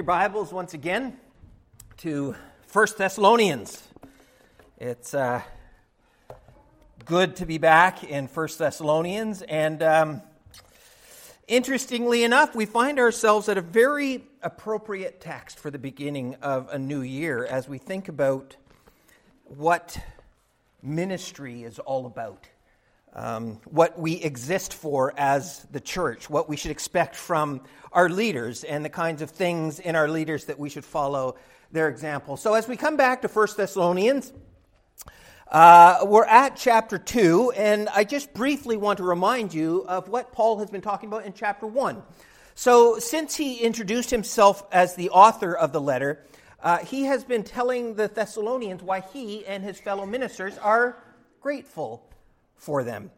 your Bibles once again to First Thessalonians. It's uh, good to be back in First Thessalonians, and um, interestingly enough, we find ourselves at a very appropriate text for the beginning of a new year as we think about what ministry is all about um, what we exist for as the church, what we should expect from our leaders, and the kinds of things in our leaders that we should follow their example. So, as we come back to 1 Thessalonians, uh, we're at chapter 2, and I just briefly want to remind you of what Paul has been talking about in chapter 1. So, since he introduced himself as the author of the letter, uh, he has been telling the Thessalonians why he and his fellow ministers are grateful for them.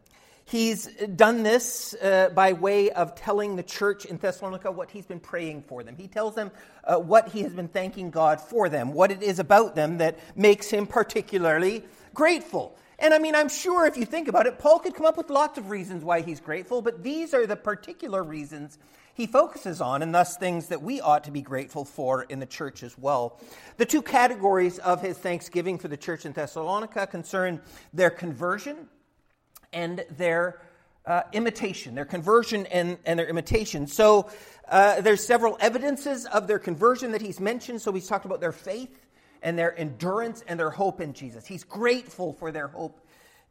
He's done this uh, by way of telling the church in Thessalonica what he's been praying for them. He tells them uh, what he has been thanking God for them, what it is about them that makes him particularly grateful. And I mean, I'm sure if you think about it, Paul could come up with lots of reasons why he's grateful, but these are the particular reasons he focuses on, and thus things that we ought to be grateful for in the church as well. The two categories of his thanksgiving for the church in Thessalonica concern their conversion and their uh, imitation, their conversion and, and their imitation. So uh, there's several evidences of their conversion that he's mentioned. So he's talked about their faith and their endurance and their hope in Jesus. He's grateful for their hope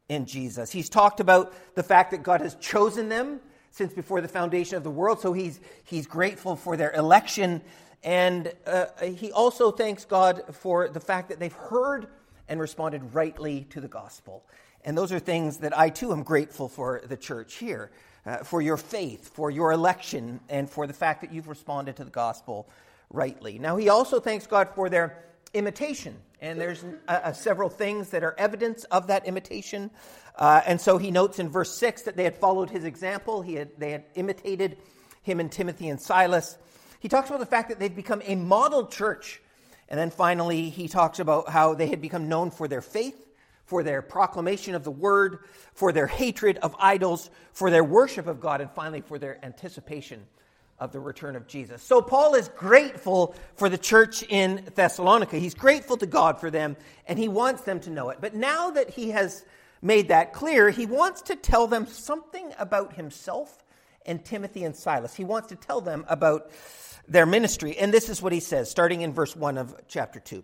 in Jesus. He's talked about the fact that God has chosen them since before the foundation of the world. So he's, he's grateful for their election. And uh, he also thanks God for the fact that they've heard and responded rightly to the gospel. And those are things that I too am grateful for the church here, uh, for your faith, for your election, and for the fact that you've responded to the gospel rightly. Now, he also thanks God for their imitation. And there's uh, uh, several things that are evidence of that imitation. Uh, and so he notes in verse 6 that they had followed his example, he had, they had imitated him and Timothy and Silas. He talks about the fact that they've become a model church. And then finally, he talks about how they had become known for their faith for their proclamation of the word, for their hatred of idols, for their worship of God, and finally for their anticipation of the return of Jesus. So Paul is grateful for the church in Thessalonica. He's grateful to God for them, and he wants them to know it. But now that he has made that clear, he wants to tell them something about himself and Timothy and Silas. He wants to tell them about their ministry. And this is what he says, starting in verse 1 of chapter 2.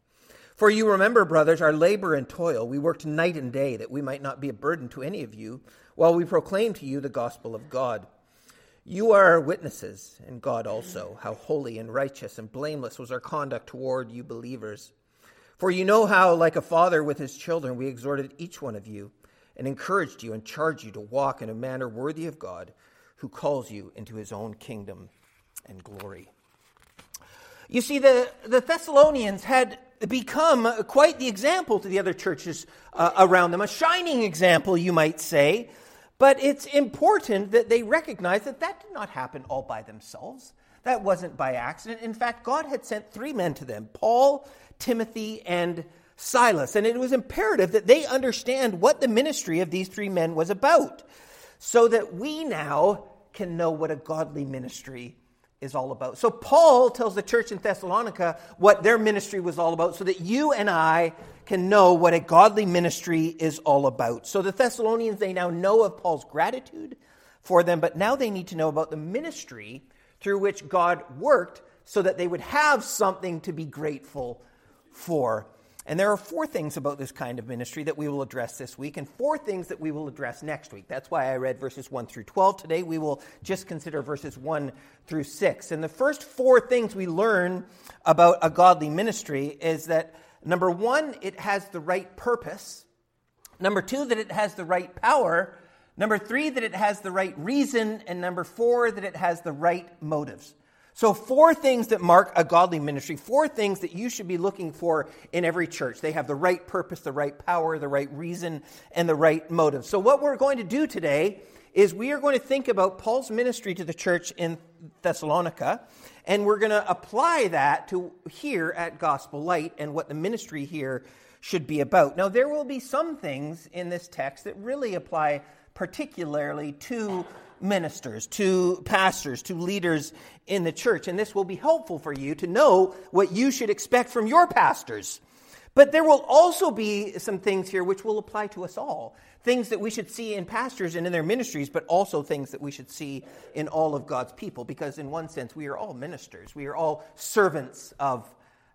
For you remember, brothers, our labor and toil. We worked night and day that we might not be a burden to any of you, while we proclaim to you the gospel of God. You are our witnesses, and God also, how holy and righteous and blameless was our conduct toward you believers. For you know how, like a father with his children, we exhorted each one of you and encouraged you and charged you to walk in a manner worthy of God, who calls you into his own kingdom and glory. You see, the, the Thessalonians had become quite the example to the other churches uh, around them, a shining example, you might say. But it's important that they recognize that that did not happen all by themselves. That wasn't by accident. In fact, God had sent three men to them Paul, Timothy, and Silas. And it was imperative that they understand what the ministry of these three men was about so that we now can know what a godly ministry is all about. So Paul tells the church in Thessalonica what their ministry was all about so that you and I can know what a godly ministry is all about. So the Thessalonians, they now know of Paul's gratitude for them, but now they need to know about the ministry through which God worked so that they would have something to be grateful for. And there are four things about this kind of ministry that we will address this week, and four things that we will address next week. That's why I read verses 1 through 12 today. We will just consider verses 1 through 6. And the first four things we learn about a godly ministry is that number one, it has the right purpose. Number two, that it has the right power. Number three, that it has the right reason. And number four, that it has the right motives. So, four things that mark a godly ministry, four things that you should be looking for in every church. They have the right purpose, the right power, the right reason, and the right motive. So, what we're going to do today is we are going to think about Paul's ministry to the church in Thessalonica, and we're going to apply that to here at Gospel Light and what the ministry here should be about. Now, there will be some things in this text that really apply particularly to ministers, to pastors, to leaders in the church. And this will be helpful for you to know what you should expect from your pastors. But there will also be some things here which will apply to us all. Things that we should see in pastors and in their ministries, but also things that we should see in all of God's people. Because, in one sense, we are all ministers, we are all servants of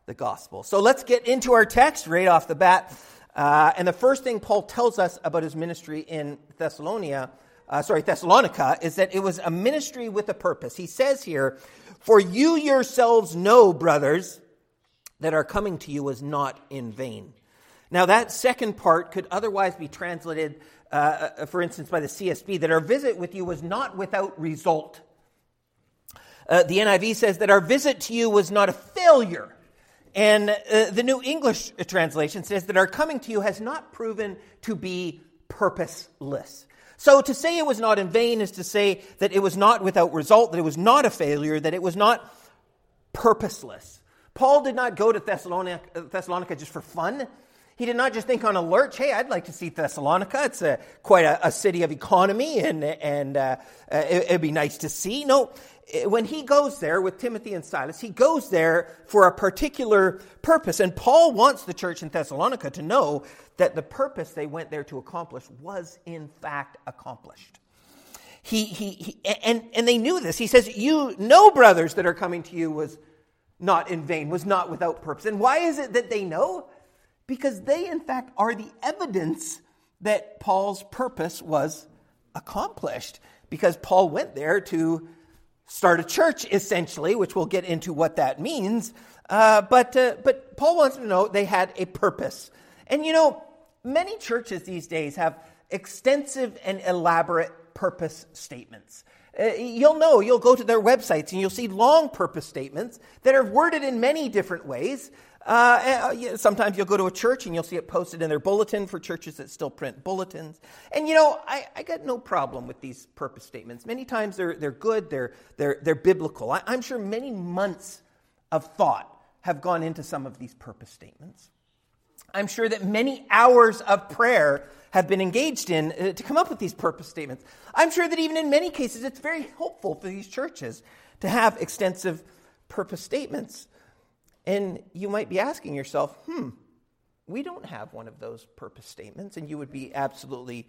the gospel. So let's get into our text right off the bat. Uh, and the first thing Paul tells us about his ministry in Thessalonica uh, sorry, Thessalonica, is that it was a ministry with a purpose. He says here, For you yourselves know, brothers, that our coming to you was not in vain. Now, that second part could otherwise be translated, uh, uh for instance, by the CSB, that our visit with you was not without result. Uh, the NIV says that our visit to you was not a failure. And uh, the New English translation says that our coming to you has not proven to be purposeless. So to say it was not in vain is to say that it was not without result, that it was not a failure, that it was not purposeless. Paul did not go to Thessalonica, Thessalonica just for fun. He did not just think on a lurch, hey, I'd like to see Thessalonica. It's a, quite a, a city of economy and, and uh, uh it, would be nice to see. No, when he goes there with Timothy and Silas, he goes there for a particular purpose. And Paul wants the church in Thessalonica to know that the purpose they went there to accomplish was in fact accomplished. He, he, he, and, and they knew this. He says, You know, brothers, that are coming to you was not in vain, was not without purpose. And why is it that they know? Because they, in fact, are the evidence that Paul's purpose was accomplished. Because Paul went there to start a church, essentially, which we'll get into what that means. Uh, but, uh, but Paul wants to know they had a purpose. And you know, many churches these days have extensive and elaborate purpose statements. Uh, you'll know, you'll go to their websites and you'll see long purpose statements that are worded in many different ways. Uh, uh sometimes you'll go to a church and you'll see it posted in their bulletin for churches that still print bulletins. And you know, I, I got no problem with these purpose statements. Many times they're, they're good, they're, they're, they're biblical. I, I'm sure many months of thought have gone into some of these purpose statements. I'm sure that many hours of prayer have been engaged in uh, to come up with these purpose statements. I'm sure that even in many cases, it's very helpful for these churches to have extensive purpose statements. And you might be asking yourself, hmm, we don't have one of those purpose statements. And you would be absolutely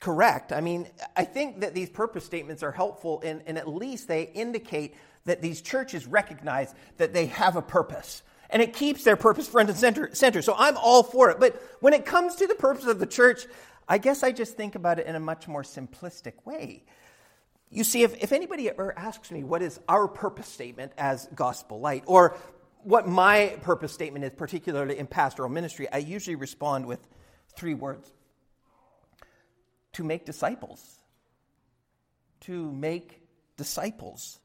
correct. I mean, I think that these purpose statements are helpful, and, and at least they indicate that these churches recognize that they have a purpose. And it keeps their purpose front and center, center. So I'm all for it. But when it comes to the purpose of the church, I guess I just think about it in a much more simplistic way. You see, if, if anybody ever asks me what is our purpose statement as gospel light, or what my purpose statement is, particularly in pastoral ministry, I usually respond with three words to make disciples. To make disciples.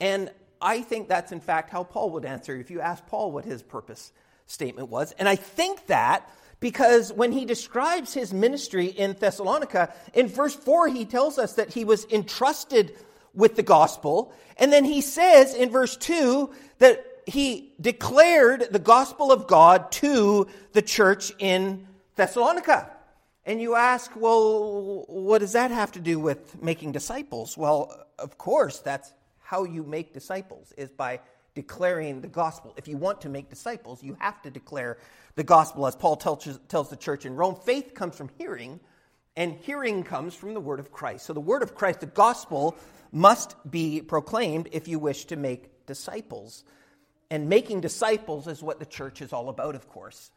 And I think that's in fact how Paul would answer if you asked Paul what his purpose statement was. And I think that because when he describes his ministry in Thessalonica, in verse 4, he tells us that he was entrusted with the gospel. And then he says in verse 2 that he declared the gospel of God to the church in Thessalonica. And you ask, well, what does that have to do with making disciples? Well, of course, that's how you make disciples, is by declaring the gospel. If you want to make disciples, you have to declare the gospel. As Paul tells, the church in Rome, faith comes from hearing, and hearing comes from the word of Christ. So the word of Christ, the gospel, must be proclaimed if you wish to make disciples. and making disciples is what the church is all about, of course.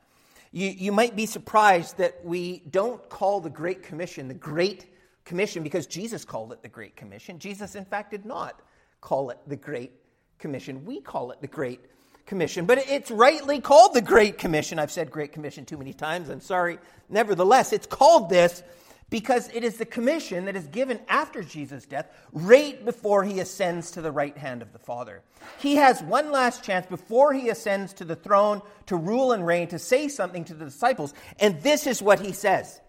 You, you might be surprised that we don't call the Great Commission the Great Commission because Jesus called it the Great Commission. Jesus, in fact, did not call it the Great Commission. We call it the Great Commission, but it's rightly called the Great Commission. I've said Great Commission too many times. I'm sorry. Nevertheless, it's called this because it is the commission that is given after Jesus' death, right before he ascends to the right hand of the Father. He has one last chance before he ascends to the throne to rule and reign, to say something to the disciples. And this is what he says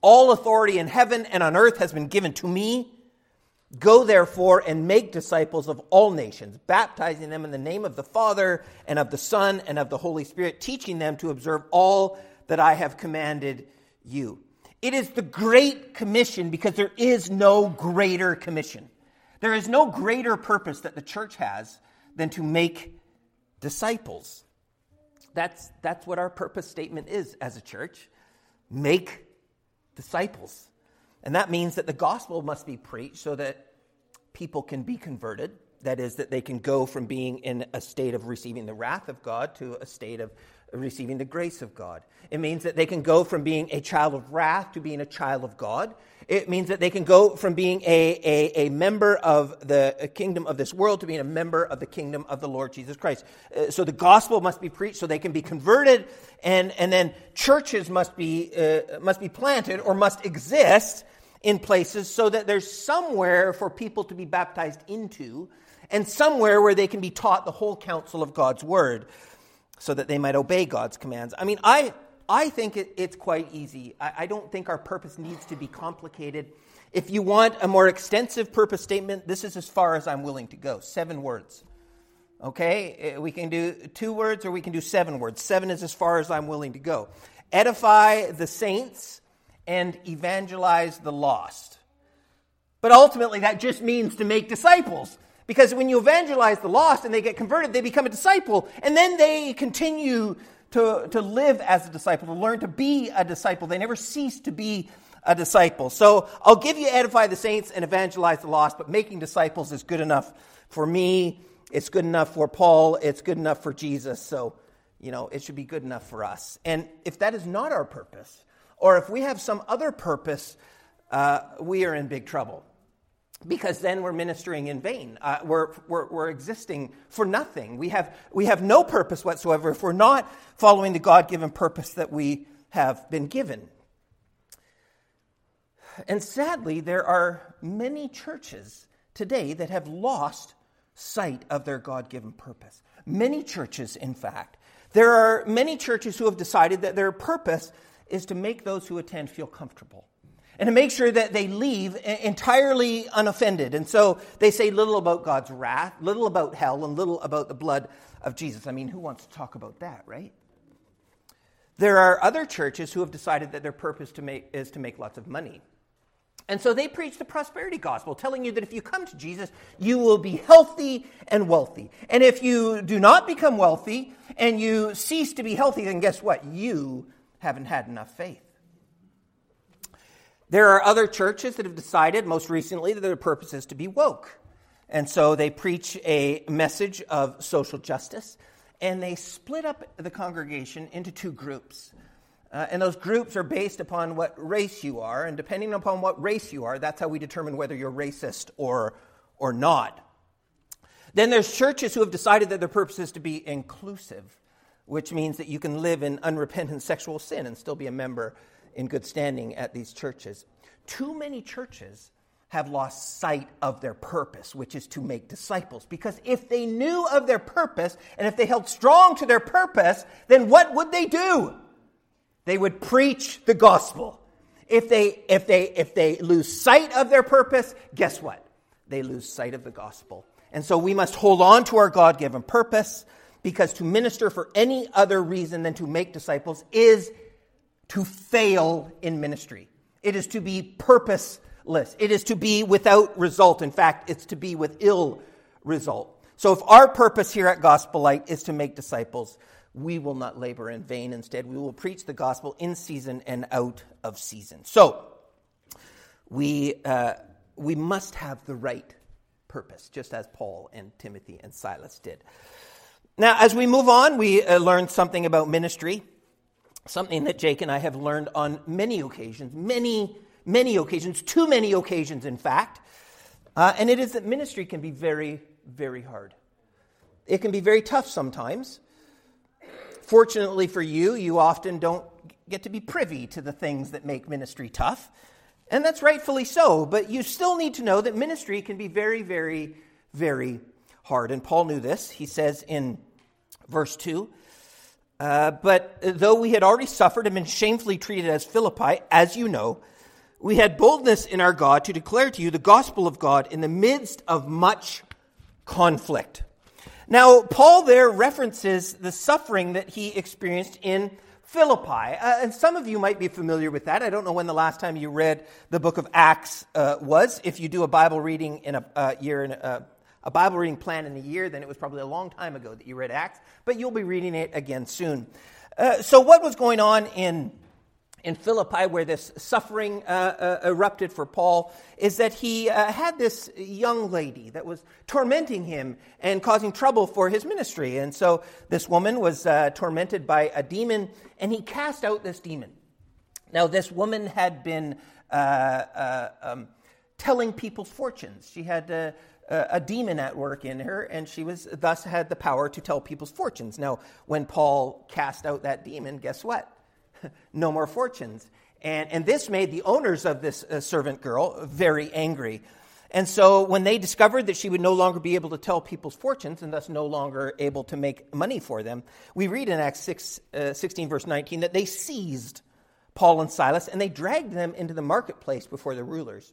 All authority in heaven and on earth has been given to me. Go therefore and make disciples of all nations, baptizing them in the name of the Father and of the Son and of the Holy Spirit, teaching them to observe all that I have commanded you. It is the Great Commission because there is no greater commission. There is no greater purpose that the church has than to make disciples. That's, that's what our purpose statement is as a church make disciples. And that means that the gospel must be preached so that people can be converted. That is, that they can go from being in a state of receiving the wrath of God to a state of receiving the grace of God. It means that they can go from being a child of wrath to being a child of God. It means that they can go from being a, a, a member of the kingdom of this world to being a member of the kingdom of the Lord Jesus Christ. Uh, so the gospel must be preached so they can be converted, and, and then churches must be, uh, must be planted or must exist in places so that there's somewhere for people to be baptized into and somewhere where they can be taught the whole counsel of God's word so that they might obey God's commands. I mean, I, I think it, it's quite easy. I, I don't think our purpose needs to be complicated. If you want a more extensive purpose statement, this is as far as I'm willing to go seven words. Okay? Eh, we can do two words or we can do seven words. Seven is as far as I'm willing to go. Edify the saints and evangelize the lost. But ultimately, that just means to make disciples. Because when you evangelize the lost and they get converted, they become a disciple, and then they continue to, to live as a disciple, to learn to be a disciple. They never cease to be a disciple. So I'll give you edify the saints and evangelize the lost, but making disciples is good enough for me. It's good enough for Paul. It's good enough for Jesus. So, you know, it should be good enough for us. And if that is not our purpose, or if we have some other purpose, uh, we are in big trouble because then we're ministering in vain. Uh, we're, we're, we're, existing for nothing. We have, we have no purpose whatsoever if we're not following the God given purpose that we have been given. And sadly, there are many churches today that have lost sight of their God given purpose. Many churches, in fact. There are many churches who have decided that their purpose is to make those who attend feel comfortable and to make sure that they leave entirely unoffended. And so they say little about God's wrath, little about hell, and little about the blood of Jesus. I mean, who wants to talk about that, right? There are other churches who have decided that their purpose to make, is to make lots of money. And so they preach the prosperity gospel, telling you that if you come to Jesus, you will be healthy and wealthy. And if you do not become wealthy and you cease to be healthy, then guess what? You haven't had enough faith. There are other churches that have decided most recently that their purpose is to be woke. And so they preach a message of social justice and they split up the congregation into two groups. Uh, and those groups are based upon what race you are. And depending upon what race you are, that's how we determine whether you're racist or, or not. Then there's churches who have decided that their purpose is to be inclusive, which means that you can live in unrepentant sexual sin and still be a member in good standing at these churches. Too many churches have lost sight of their purpose, which is to make disciples. Because if they knew of their purpose and if they held strong to their purpose, then what would they do? They would preach the gospel. If they, if they, if they lose sight of their purpose, guess what? They lose sight of the gospel. And so we must hold on to our God given purpose because to minister for any other reason than to make disciples is to fail in ministry. It is to be purposeless. It is to be without result. In fact, it's to be with ill result. So if our purpose here at Gospel Light is to make disciples, we will not labor in vain. Instead, we will preach the gospel in season and out of season. So we, uh, we must have the right purpose, just as Paul and Timothy and Silas did. Now, as we move on, we uh, learn something about ministry, something that Jake and I have learned on many occasions, many, many occasions, too many occasions, in fact. Uh, and it is that ministry can be very, very hard. It can be very tough sometimes. Fortunately for you, you often don't get to be privy to the things that make ministry tough. And that's rightfully so, but you still need to know that ministry can be very, very, very hard. And Paul knew this. He says in verse 2 uh, But though we had already suffered and been shamefully treated as Philippi, as you know, we had boldness in our God to declare to you the gospel of God in the midst of much conflict. Now, Paul there references the suffering that he experienced in Philippi. Uh, and some of you might be familiar with that. I don't know when the last time you read the book of Acts uh, was. If you do a Bible reading in a uh, year, in a, a Bible reading plan in a year, then it was probably a long time ago that you read Acts, but you'll be reading it again soon. Uh, so, what was going on in in Philippi, where this suffering uh, uh, erupted for Paul, is that he uh, had this young lady that was tormenting him and causing trouble for his ministry. And so this woman was uh, tormented by a demon, and he cast out this demon. Now, this woman had been uh, uh, um, telling people's fortunes. She had a, demon at work in her, and she was thus had the power to tell people's fortunes. Now, when Paul cast out that demon, guess what? no more fortunes. And, and this made the owners of this uh, servant girl very angry. And so when they discovered that she would no longer be able to tell people's fortunes and thus no longer able to make money for them, we read in Acts 6, uh, 16, verse 19, that they seized Paul and Silas and they dragged them into the marketplace before the rulers.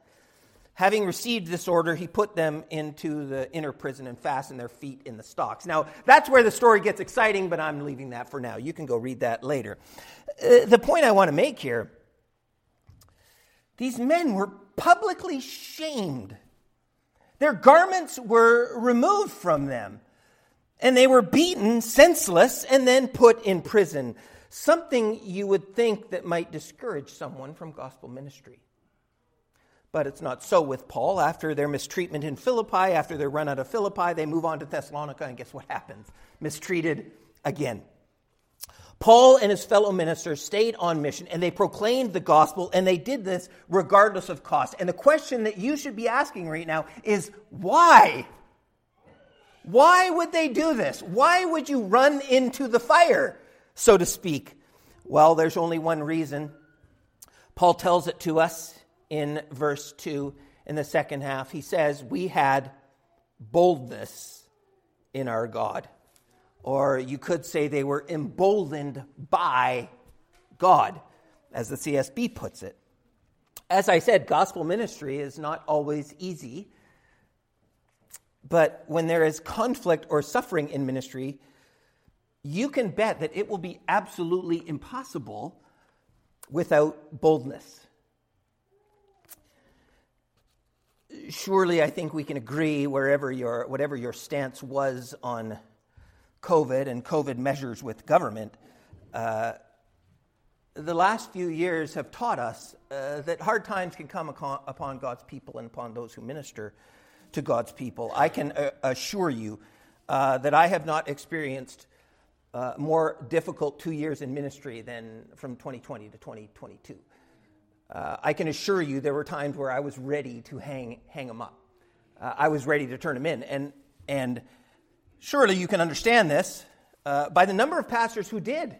Having received this order, he put them into the inner prison and fastened their feet in the stocks. Now, that's where the story gets exciting, but I'm leaving that for now. You can go read that later. Uh, the point I want to make here these men were publicly shamed. Their garments were removed from them, and they were beaten senseless and then put in prison. Something you would think that might discourage someone from gospel ministry. But it's not so with Paul. After their mistreatment in Philippi, after they're run out of Philippi, they move on to Thessalonica, and guess what happens? Mistreated again. Paul and his fellow ministers stayed on mission and they proclaimed the gospel, and they did this regardless of cost. And the question that you should be asking right now is why? Why would they do this? Why would you run into the fire, so to speak? Well, there's only one reason. Paul tells it to us in verse 2 in the second half. He says, We had boldness in our God. Or you could say they were emboldened by God, as the CSB puts it. As I said, gospel ministry is not always easy. But when there is conflict or suffering in ministry, you can bet that it will be absolutely impossible without boldness. Surely I think we can agree wherever your whatever your stance was on COVID and COVID measures with government. Uh, the last few years have taught us uh, that hard times can come upon God's people and upon those who minister to God's people. I can uh, assure you uh, that I have not experienced uh, more difficult two years in ministry than from 2020 to 2022 uh, I can assure you there were times where I was ready to hang, hang them up. Uh, I was ready to turn them in. And, and surely you can understand this uh, by the number of pastors who did.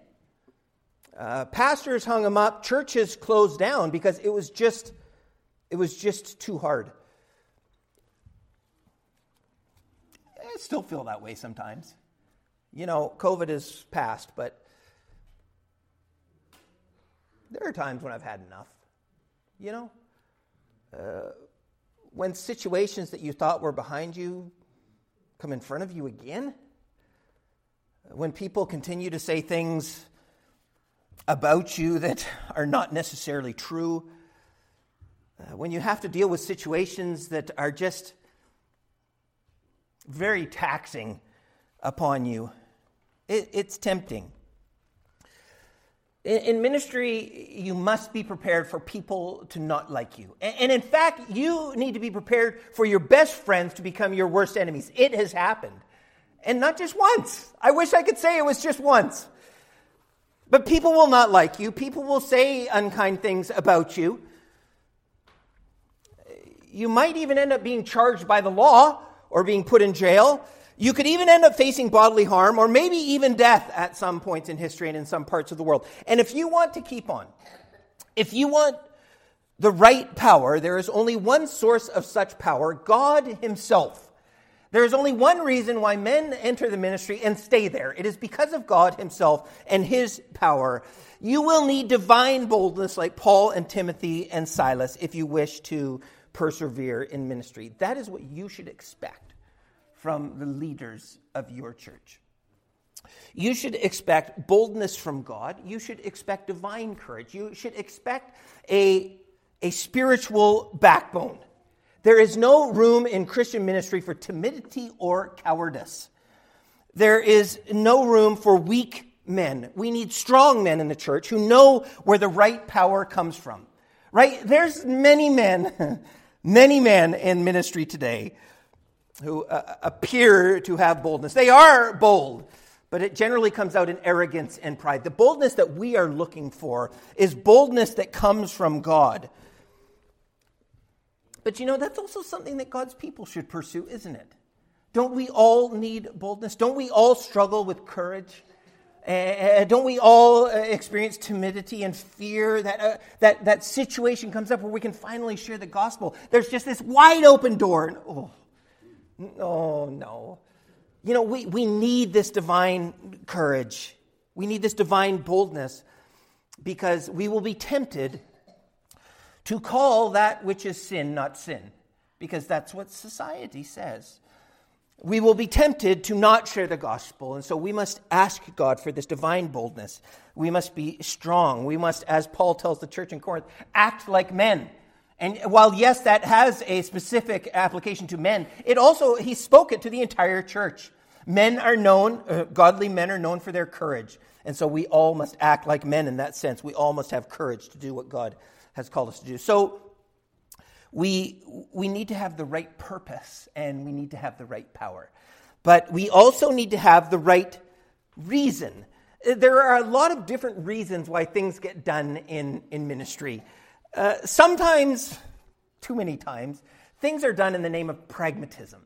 Uh, pastors hung them up, churches closed down because it was just, it was just too hard. I still feel that way sometimes. You know, COVID is past, but there are times when I've had enough. You know? Uh, when situations that you thought were behind you come in front of you again, when people continue to say things about you that are not necessarily true, uh, when you have to deal with situations that are just very taxing upon you, it, it's tempting. In, in, ministry, you must be prepared for people to not like you. And in fact, you need to be prepared for your best friends to become your worst enemies. It has happened. And not just once. I wish I could say it was just once. But people will not like you. People will say unkind things about you. You might even end up being charged by the law or being put in jail. You could even end up facing bodily harm or maybe even death at some points in history and in some parts of the world. And if you want to keep on, if you want the right power, there is only one source of such power God Himself. There is only one reason why men enter the ministry and stay there. It is because of God Himself and His power. You will need divine boldness like Paul and Timothy and Silas if you wish to persevere in ministry. That is what you should expect from the leaders of your church. You should expect boldness from God. You should expect divine courage. You should expect a, a spiritual backbone. There is no room in Christian ministry for timidity or cowardice. There is no room for weak men. We need strong men in the church who know where the right power comes from. Right? There's many men, many men in ministry today who uh, appear to have boldness. They are bold, but it generally comes out in arrogance and pride. The boldness that we are looking for is boldness that comes from God. But you know, that's also something that God's people should pursue, isn't it? Don't we all need boldness? Don't we all struggle with courage? Uh, don't we all uh, experience timidity and fear that, uh, that that situation comes up where we can finally share the gospel? There's just this wide open door. And, oh, no, no. You know, we, we need this divine courage. We need this divine boldness because we will be tempted to call that which is sin not sin, because that's what society says. We will be tempted to not share the gospel, and so we must ask God for this divine boldness. We must be strong. We must, as Paul tells the church in Corinth, act like men. And while, yes, that has a specific application to men, it also, he spoke it to the entire church. Men are known, uh, godly men are known for their courage. And so we all must act like men in that sense. We all must have courage to do what God has called us to do. So we, we need to have the right purpose and we need to have the right power. But we also need to have the right reason. There are a lot of different reasons why things get done in, in ministry. Uh, sometimes, too many times, things are done in the name of pragmatism,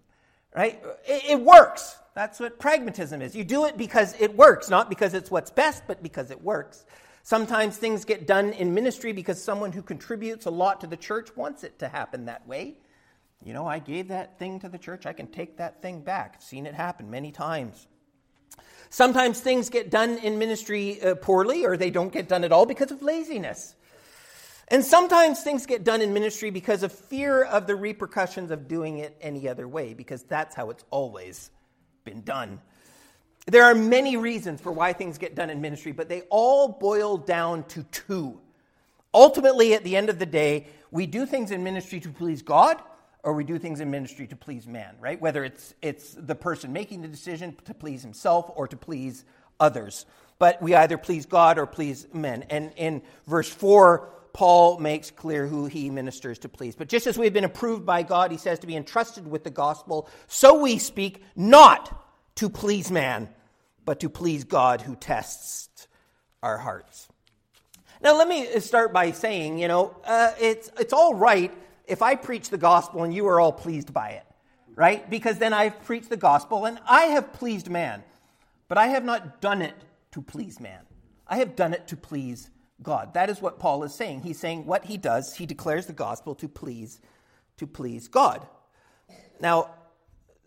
right? It, it works. That's what pragmatism is. You do it because it works, not because it's what's best, but because it works. Sometimes things get done in ministry because someone who contributes a lot to the church wants it to happen that way. You know, I gave that thing to the church, I can take that thing back. I've seen it happen many times. Sometimes things get done in ministry uh, poorly or they don't get done at all because of laziness. And sometimes things get done in ministry because of fear of the repercussions of doing it any other way, because that's how it's always been done. There are many reasons for why things get done in ministry, but they all boil down to two. Ultimately, at the end of the day, we do things in ministry to please God or we do things in ministry to please man, right? Whether it's, it's the person making the decision to please himself or to please others. But we either please God or please men. And in verse 4, Paul makes clear who he ministers to please. But just as we've been approved by God, he says to be entrusted with the gospel, so we speak not to please man, but to please God who tests our hearts. Now, let me start by saying, you know, uh, it's, it's all right if I preach the gospel and you are all pleased by it, right? Because then I've preached the gospel and I have pleased man, but I have not done it to please man. I have done it to please God. That is what Paul is saying. He's saying what he does, he declares the gospel to please to please God. Now,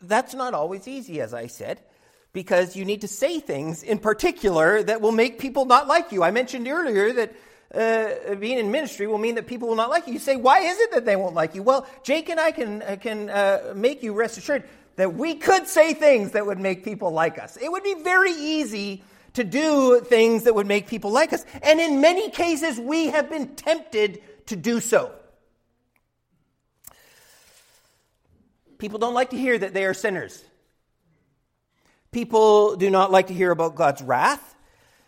that's not always easy, as I said, because you need to say things in particular that will make people not like you. I mentioned earlier that uh, being in ministry will mean that people will not like you. You say, why is it that they won't like you? Well, Jake and I can, uh, can uh, make you rest assured. that we could say things that would make people like us. It would be very easy to do things that would make people like us. And in many cases, we have been tempted to do so. People don't like to hear that they are sinners. People do not like to hear about God's wrath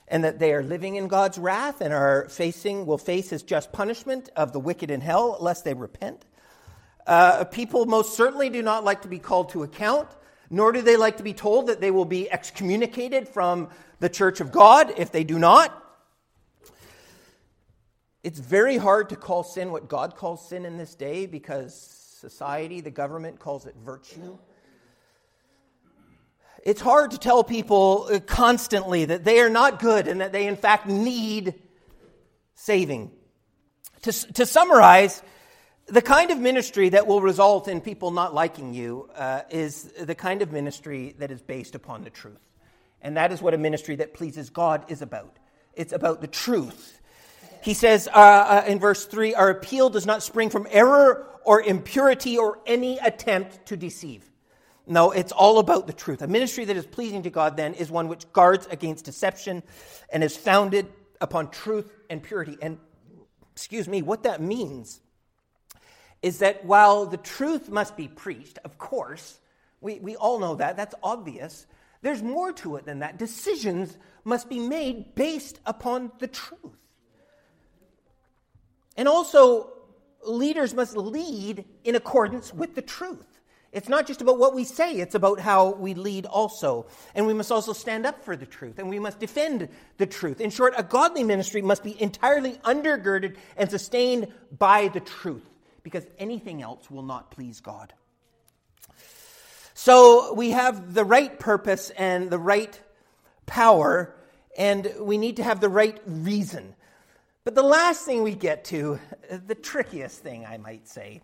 and that they are living in God's wrath and are facing, will face his just punishment of the wicked in hell lest they repent. Uh, people most certainly do not like to be called to account, nor do they like to be told that they will be excommunicated from the church of God if they do not. It's very hard to call sin what God calls sin in this day because society, the government, calls it virtue. It's hard to tell people uh, constantly that they are not good and that they, in fact, need saving. To, to summarize, the kind of ministry that will result in people not liking you uh, is the kind of ministry that is based upon the truth. And that is what a ministry that pleases God is about. It's about the truth. He says uh, uh, in verse 3 Our appeal does not spring from error or impurity or any attempt to deceive. No, it's all about the truth. A ministry that is pleasing to God, then, is one which guards against deception and is founded upon truth and purity. And, excuse me, what that means is that while the truth must be preached, of course, we, we all know that, that's obvious, there's more to it than that. Decisions must be made based upon the truth. And also, leaders must lead in accordance with the truth. It's not just about what we say, it's about how we lead also. And we must also stand up for the truth, and we must defend the truth. In short, a godly ministry must be entirely undergirded and sustained by the truth, because anything else will not please God. So we have the right purpose and the right power, and we need to have the right reason. But the last thing we get to, the trickiest thing, I might say,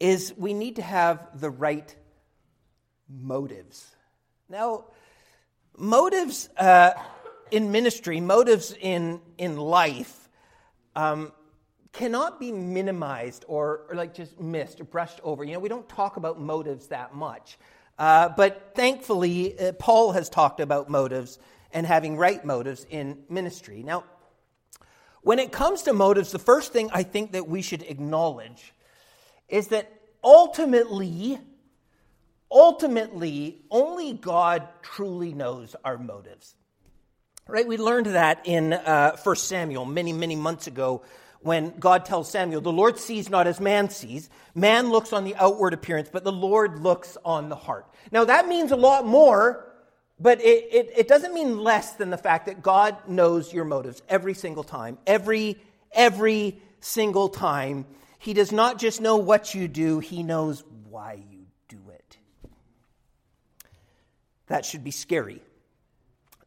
is we need to have the right motives. Now, motives uh, in ministry, motives in, in life, um, cannot be minimized or, or, like just missed or brushed over. You know, we don't talk about motives that much. Uh, but thankfully, uh, Paul has talked about motives and having right motives in ministry. Now, when it comes to motives, the first thing I think that we should acknowledge is that ultimately, ultimately, only God truly knows our motives. Right? We learned that in uh, 1 Samuel many, many months ago when God tells Samuel, The Lord sees not as man sees. Man looks on the outward appearance, but the Lord looks on the heart. Now, that means a lot more, but it, it, it doesn't mean less than the fact that God knows your motives every single time. Every, every single time. He does not just know what you do, He knows why you do it. That should be scary.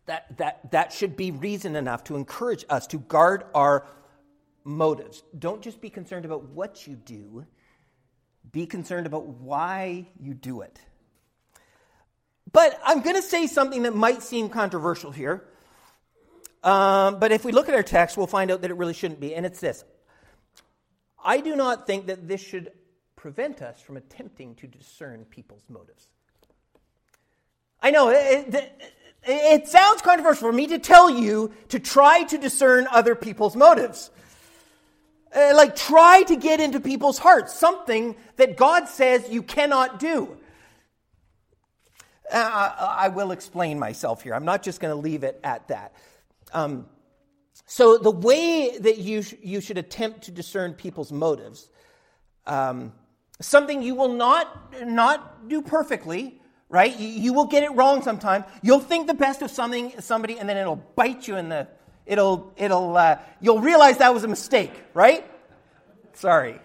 That, that, that should be reason enough to encourage us to guard our motives. Don't just be concerned about what you do, be concerned about why you do it. But I'm going to say something that might seem controversial here. Um, but if we look at our text, we'll find out that it really shouldn't be. And it's this I do not think that this should prevent us from attempting to discern people's motives. I know it, it, it, sounds controversial for me to tell you to try to discern other people's motives. Uh, like, try to get into people's hearts, something that God says you cannot do. Uh, I, will explain myself here. I'm not just going to leave it at that. Um, so, the way that you, sh- you should attempt to discern people's motives, um, something you will not, not do perfectly, right? You, you, will get it wrong sometimes. You'll think the best of something, somebody, and then it'll bite you in the, it'll, it'll, uh, you'll realize that was a mistake, right? Sorry.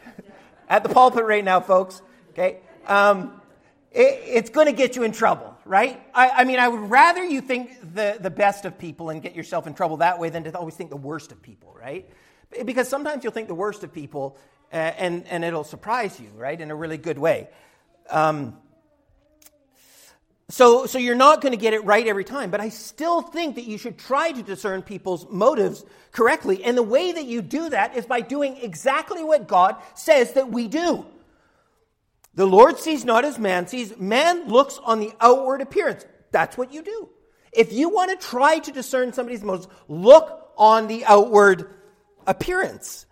At the pulpit right now, folks, okay? Um, it, it's going to get you in trouble, right? I, I, mean, I would rather you think the, the best of people and get yourself in trouble that way than to always think the worst of people, right? Because sometimes you'll think the worst of people uh, and, and it'll surprise you, right, in a really good way. Um, so, so you're not going to get it right every time, but I still think that you should try to discern people's motives correctly. And the way that you do that is by doing exactly what God says that we do. The Lord sees not as man sees. Man looks on the outward appearance. That's what you do. If you want to try to discern somebody's motives, look on the outward appearance.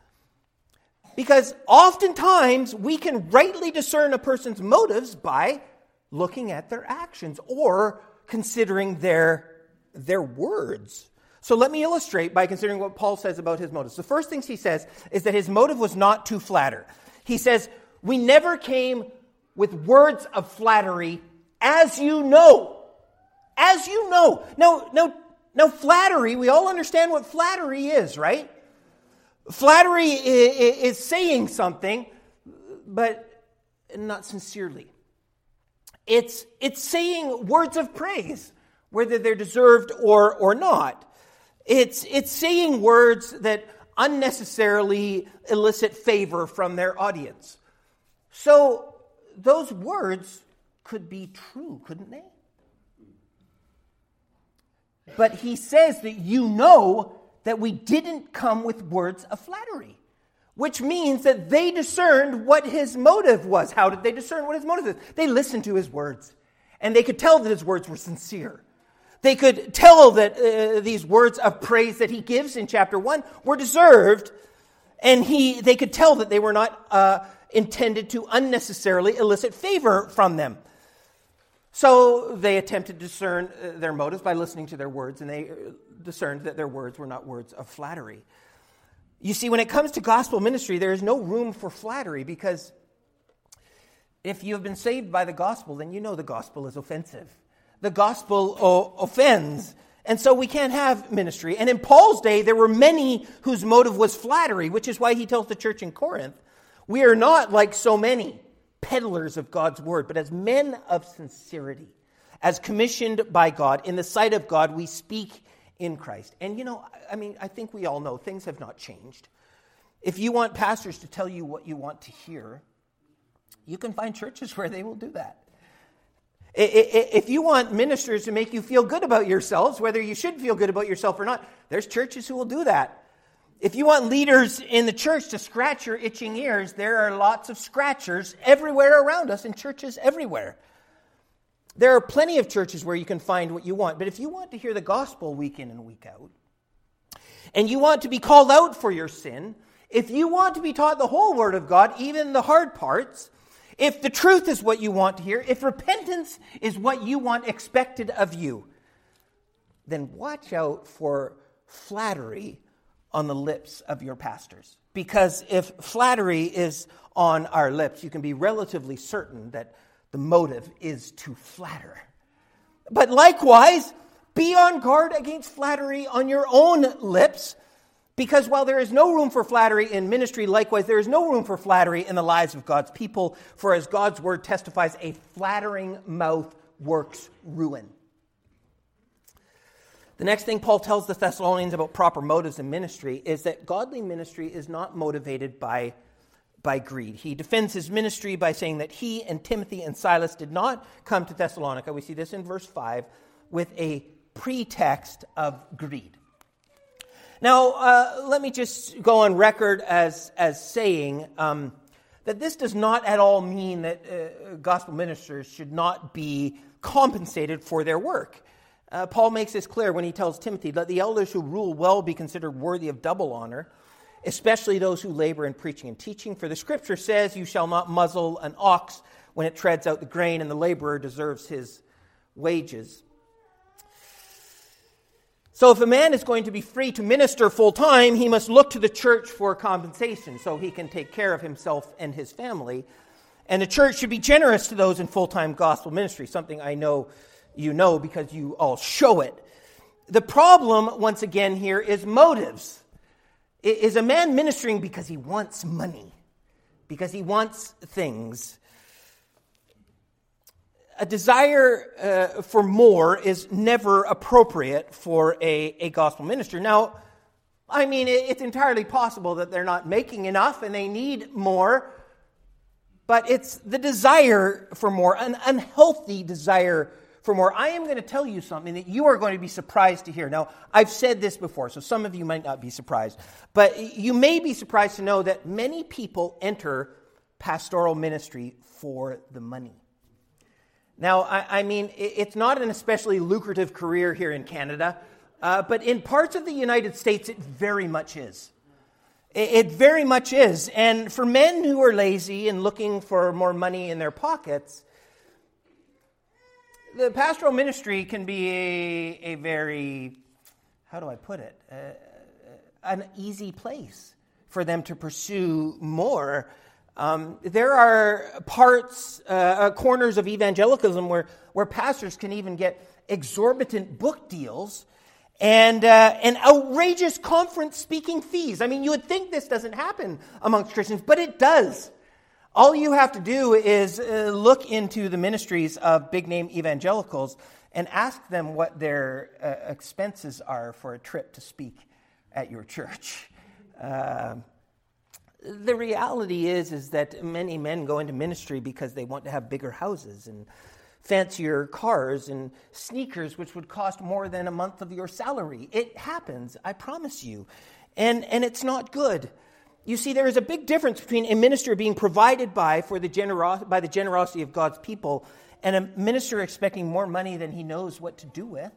Because oftentimes we can rightly discern a person's motives by looking at their actions or considering their, their words. So let me illustrate by considering what Paul says about his motives. The first thing he says is that his motive was not to flatter. He says, We never came with words of flattery, as you know. As you know. Now, now, now flattery, we all understand what flattery is, right? Flattery is saying something, but not sincerely. It's, it's saying words of praise, whether they're deserved or, or not. It's, it's saying words that unnecessarily elicit favor from their audience. So those words could be true, couldn't they? But he says that you know that we didn't come with words of flattery, which means that they discerned what his motive was. How did they discern what his motive is? They listened to his words, and they could tell that his words were sincere. They could tell that uh, these words of praise that he gives in chapter 1 were deserved, and he, they could tell that they were not uh, intended to unnecessarily elicit favor from them. So they attempted to discern uh, their motives by listening to their words, and they uh, discerned that their words were not words of flattery. You see, when it comes to gospel ministry, there is no room for flattery because if you have been saved by the gospel, then you know the gospel is offensive the gospel o- offends. And so we can't have ministry. And in Paul's day, there were many whose motive was flattery, which is why he tells the church in Corinth, we are not like so many peddlers of God's word, but as men of sincerity, as commissioned by God, in the sight of God, we speak in Christ. And you know, I mean, I think we all know things have not changed. If you want pastors to tell you what you want to hear, you can find churches where they will do that. If you want ministers to make you feel good about yourselves, whether you should feel good about yourself or not, there's churches who will do that. If you want leaders in the church to scratch your itching ears, there are lots of scratchers everywhere around us in churches everywhere. There are plenty of churches where you can find what you want. But if you want to hear the gospel week in and week out, and you want to be called out for your sin, if you want to be taught the whole Word of God, even the hard parts, if the truth is what you want to hear, if repentance is what you want expected of you, then watch out for flattery on the lips of your pastors. Because if flattery is on our lips, you can be relatively certain that the motive is to flatter. But likewise, be on guard against flattery on your own lips because while there is no room for flattery in ministry, likewise, there is no room for flattery in the lives of God's people. For as God's word testifies, a flattering mouth works ruin. The next thing Paul tells the Thessalonians about proper motives in ministry is that godly ministry is not motivated by, by greed. He defends his ministry by saying that he and Timothy and Silas did not come to Thessalonica. We see this in verse 5 with a pretext of greed. Now, uh, let me just go on record as, as saying um, that this does not at all mean that uh, gospel ministers should not be compensated for their work. Uh, Paul makes this clear when he tells Timothy, Let the elders who rule well be considered worthy of double honor, especially those who labor in preaching and teaching. For the scripture says, You shall not muzzle an ox when it treads out the grain, and the laborer deserves his wages. So, if a man is going to be free to minister full time, he must look to the church for compensation so he can take care of himself and his family. And the church should be generous to those in full time gospel ministry, something I know you know because you all show it. The problem, once again, here is motives. Is a man ministering because he wants money, because he wants things? a desire uh, for more is never appropriate for a, a gospel minister. Now, I mean, it's entirely possible that they're not making enough and they need more, but it's the desire for more, an unhealthy desire for more. I am going to tell you something that you are going to be surprised to hear. Now, I've said this before, so some of you might not be surprised, but you may be surprised to know that many people enter pastoral ministry for the money. Now, I, I mean, it's not an especially lucrative career here in Canada, uh, but in parts of the United States, it very much is. It, it very much is. And for men who are lazy and looking for more money in their pockets, the pastoral ministry can be a, a very, how do I put it, uh, an easy place for them to pursue more. Um, there are parts, uh, uh, corners of evangelicalism where, where pastors can even get exorbitant book deals and, uh, and outrageous conference speaking fees. I mean, you would think this doesn't happen amongst Christians, but it does. All you have to do is uh, look into the ministries of big name evangelicals and ask them what their uh, expenses are for a trip to speak at your church. Uh, the reality is, is that many men go into ministry because they want to have bigger houses and fancier cars and sneakers, which would cost more than a month of your salary. It happens, I promise you. And, and it's not good. You see, there is a big difference between a minister being provided by, for the generos- by the generosity of God's people and a minister expecting more money than he knows what to do with,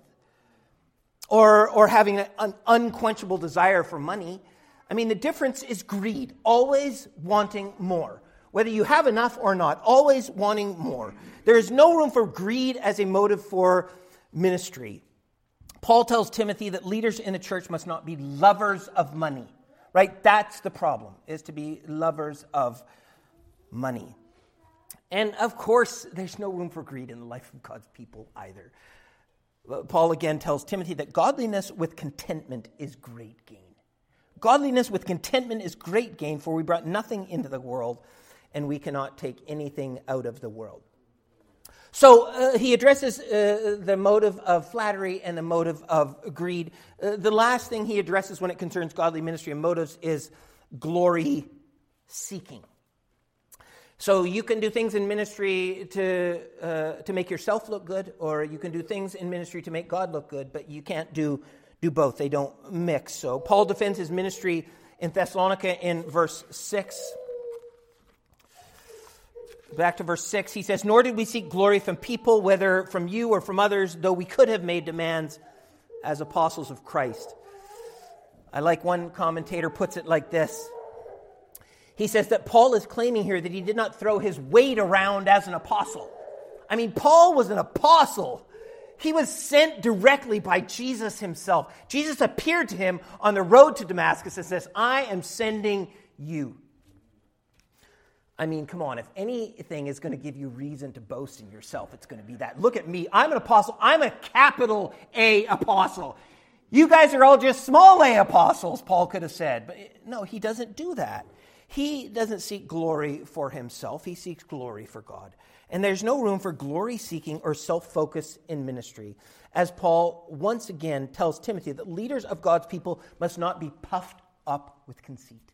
or, or having an unquenchable desire for money. I mean, the difference is greed, always wanting more. Whether you have enough or not, always wanting more. There is no room for greed as a motive for ministry. Paul tells Timothy that leaders in the church must not be lovers of money right? That's the problem, is to be lovers of money. And of course, there's no room for greed in the life of God's people either. Uh, Paul again tells Timothy that godliness with contentment is great gain. Godliness with contentment is great gain, for we brought nothing into the world, and we cannot take anything out of the world. So uh, he addresses uh, the motive of flattery and the motive of greed. Uh, the last thing he addresses when it concerns godly ministry and motives is glory seeking. So you can do things in ministry to, uh, to make yourself look good, or you can do things in ministry to make God look good, but you can't do, do both. They don't mix. So Paul defends his ministry in Thessalonica in verse 6 back to verse 6, he says, Nor did we seek glory from people, whether from you or from others, though we could have made demands as apostles of Christ. I like one commentator puts it like this. He says that Paul is claiming here that he did not throw his weight around as an apostle. I mean, Paul was an apostle. He was sent directly by Jesus himself. Jesus appeared to him on the road to Damascus and says, I am sending you. I mean, come on, if anything is going to give you reason to boast in yourself, it's going to be that. Look at me. I'm an apostle. I'm a capital A apostle. You guys are all just small a apostles, Paul could have said. But no, he doesn't do that. He doesn't seek glory for himself, he seeks glory for God. And there's no room for glory seeking or self focus in ministry. As Paul once again tells Timothy that leaders of God's people must not be puffed up with conceit.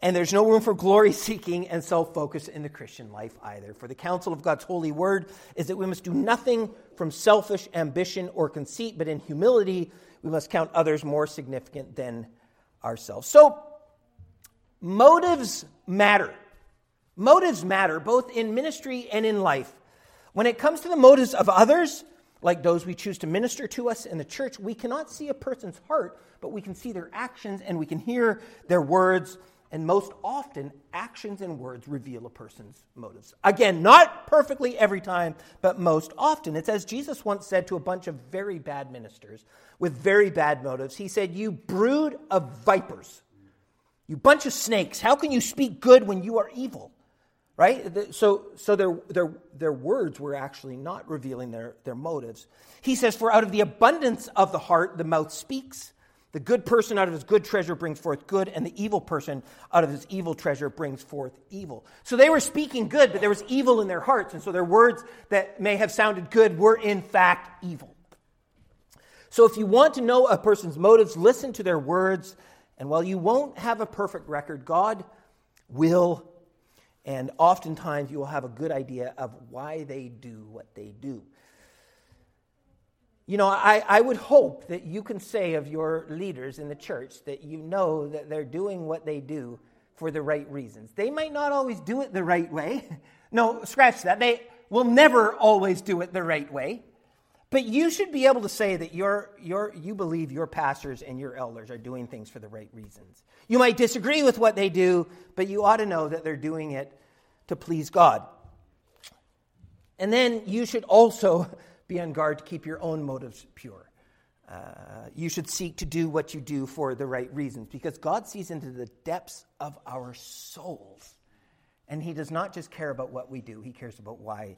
And there's no room for glory seeking and self focus in the Christian life either. For the counsel of God's holy word is that we must do nothing from selfish ambition or conceit, but in humility we must count others more significant than ourselves. So, motives matter. Motives matter both in ministry and in life. When it comes to the motives of others, like those we choose to minister to us in the church, we cannot see a person's heart, but we can see their actions and we can hear their words and most often, actions and words reveal a person's motives. Again, not perfectly every time, but most often. It's as Jesus once said to a bunch of very bad ministers with very bad motives. He said, You brood of vipers, you bunch of snakes, how can you speak good when you are evil? Right? So, so their, their, their words were actually not revealing their, their motives. He says, For out of the abundance of the heart, the mouth speaks. The good person out of his good treasure brings forth good, and the evil person out of his evil treasure brings forth evil. So they were speaking good, but there was evil in their hearts, and so their words that may have sounded good were in fact evil. So if you want to know a person's motives, listen to their words, and while you won't have a perfect record, God will, and oftentimes you will have a good idea of why they do what they do. You know, I, I would hope that you can say of your leaders in the church that you know that they're doing what they do for the right reasons. They might not always do it the right way. No, scratch that. They will never always do it the right way. But you should be able to say that you believe your pastors and your elders are doing things for the right reasons. You might disagree with what they do, but you ought to know that they're doing it to please God. And then you should also be on guard to keep your own motives pure. Uh, you should seek to do what you do for the right reasons because God sees into the depths of our souls. And He does not just care about what we do, He cares about why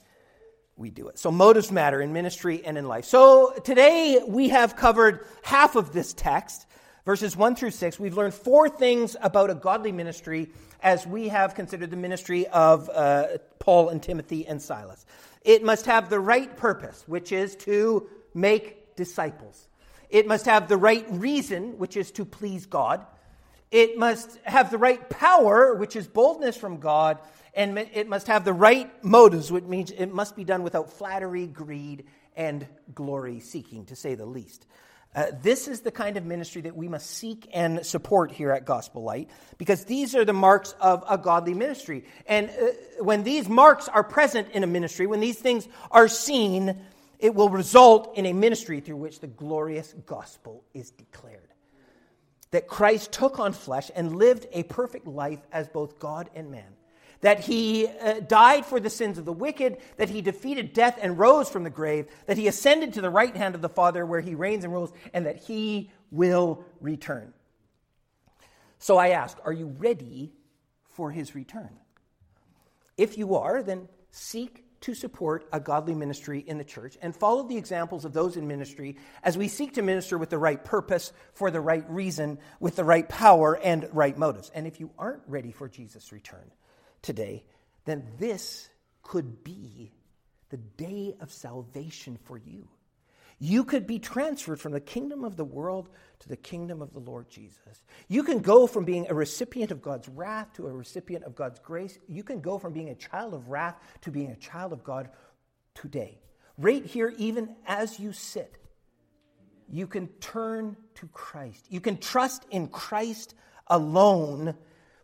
we do it. So motives matter in ministry and in life. So today we have covered half of this text, verses 1 through 6. We've learned four things about a godly ministry as we have considered the ministry of uh, Paul and Timothy and Silas. It must have the right purpose, which is to make disciples. It must have the right reason, which is to please God. It must have the right power, which is boldness from God. And it must have the right motives, which means it must be done without flattery, greed, and glory seeking, to say the least. Uh, this is the kind of ministry that we must seek and support here at Gospel Light because these are the marks of a godly ministry. And uh, when these marks are present in a ministry, when these things are seen, it will result in a ministry through which the glorious gospel is declared. That Christ took on flesh and lived a perfect life as both God and man. That he uh, died for the sins of the wicked, that he defeated death and rose from the grave, that he ascended to the right hand of the Father where he reigns and rules, and that he will return. So I ask, are you ready for his return? If you are, then seek to support a godly ministry in the church and follow the examples of those in ministry as we seek to minister with the right purpose, for the right reason, with the right power and right motives. And if you aren't ready for Jesus' return today, then this could be the day of salvation for you you could be transferred from the kingdom of the world to the kingdom of the Lord Jesus. You can go from being a recipient of God's wrath to a recipient of God's grace. You can go from being a child of wrath to being a child of God today. Right here, even as you sit, you can turn to Christ. You can trust in Christ alone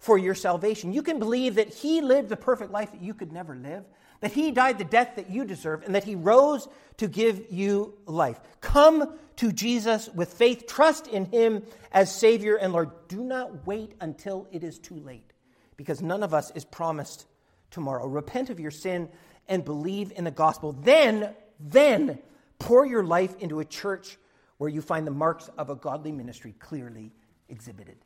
for your salvation. You can believe that He lived the perfect life that you could never live, that he died the death that you deserve, and that he rose to give you life. Come to Jesus with faith, trust in him as Savior and Lord. Do not wait until it is too late, because none of us is promised tomorrow. Repent of your sin and believe in the gospel. Then, then pour your life into a church where you find the marks of a godly ministry clearly exhibited.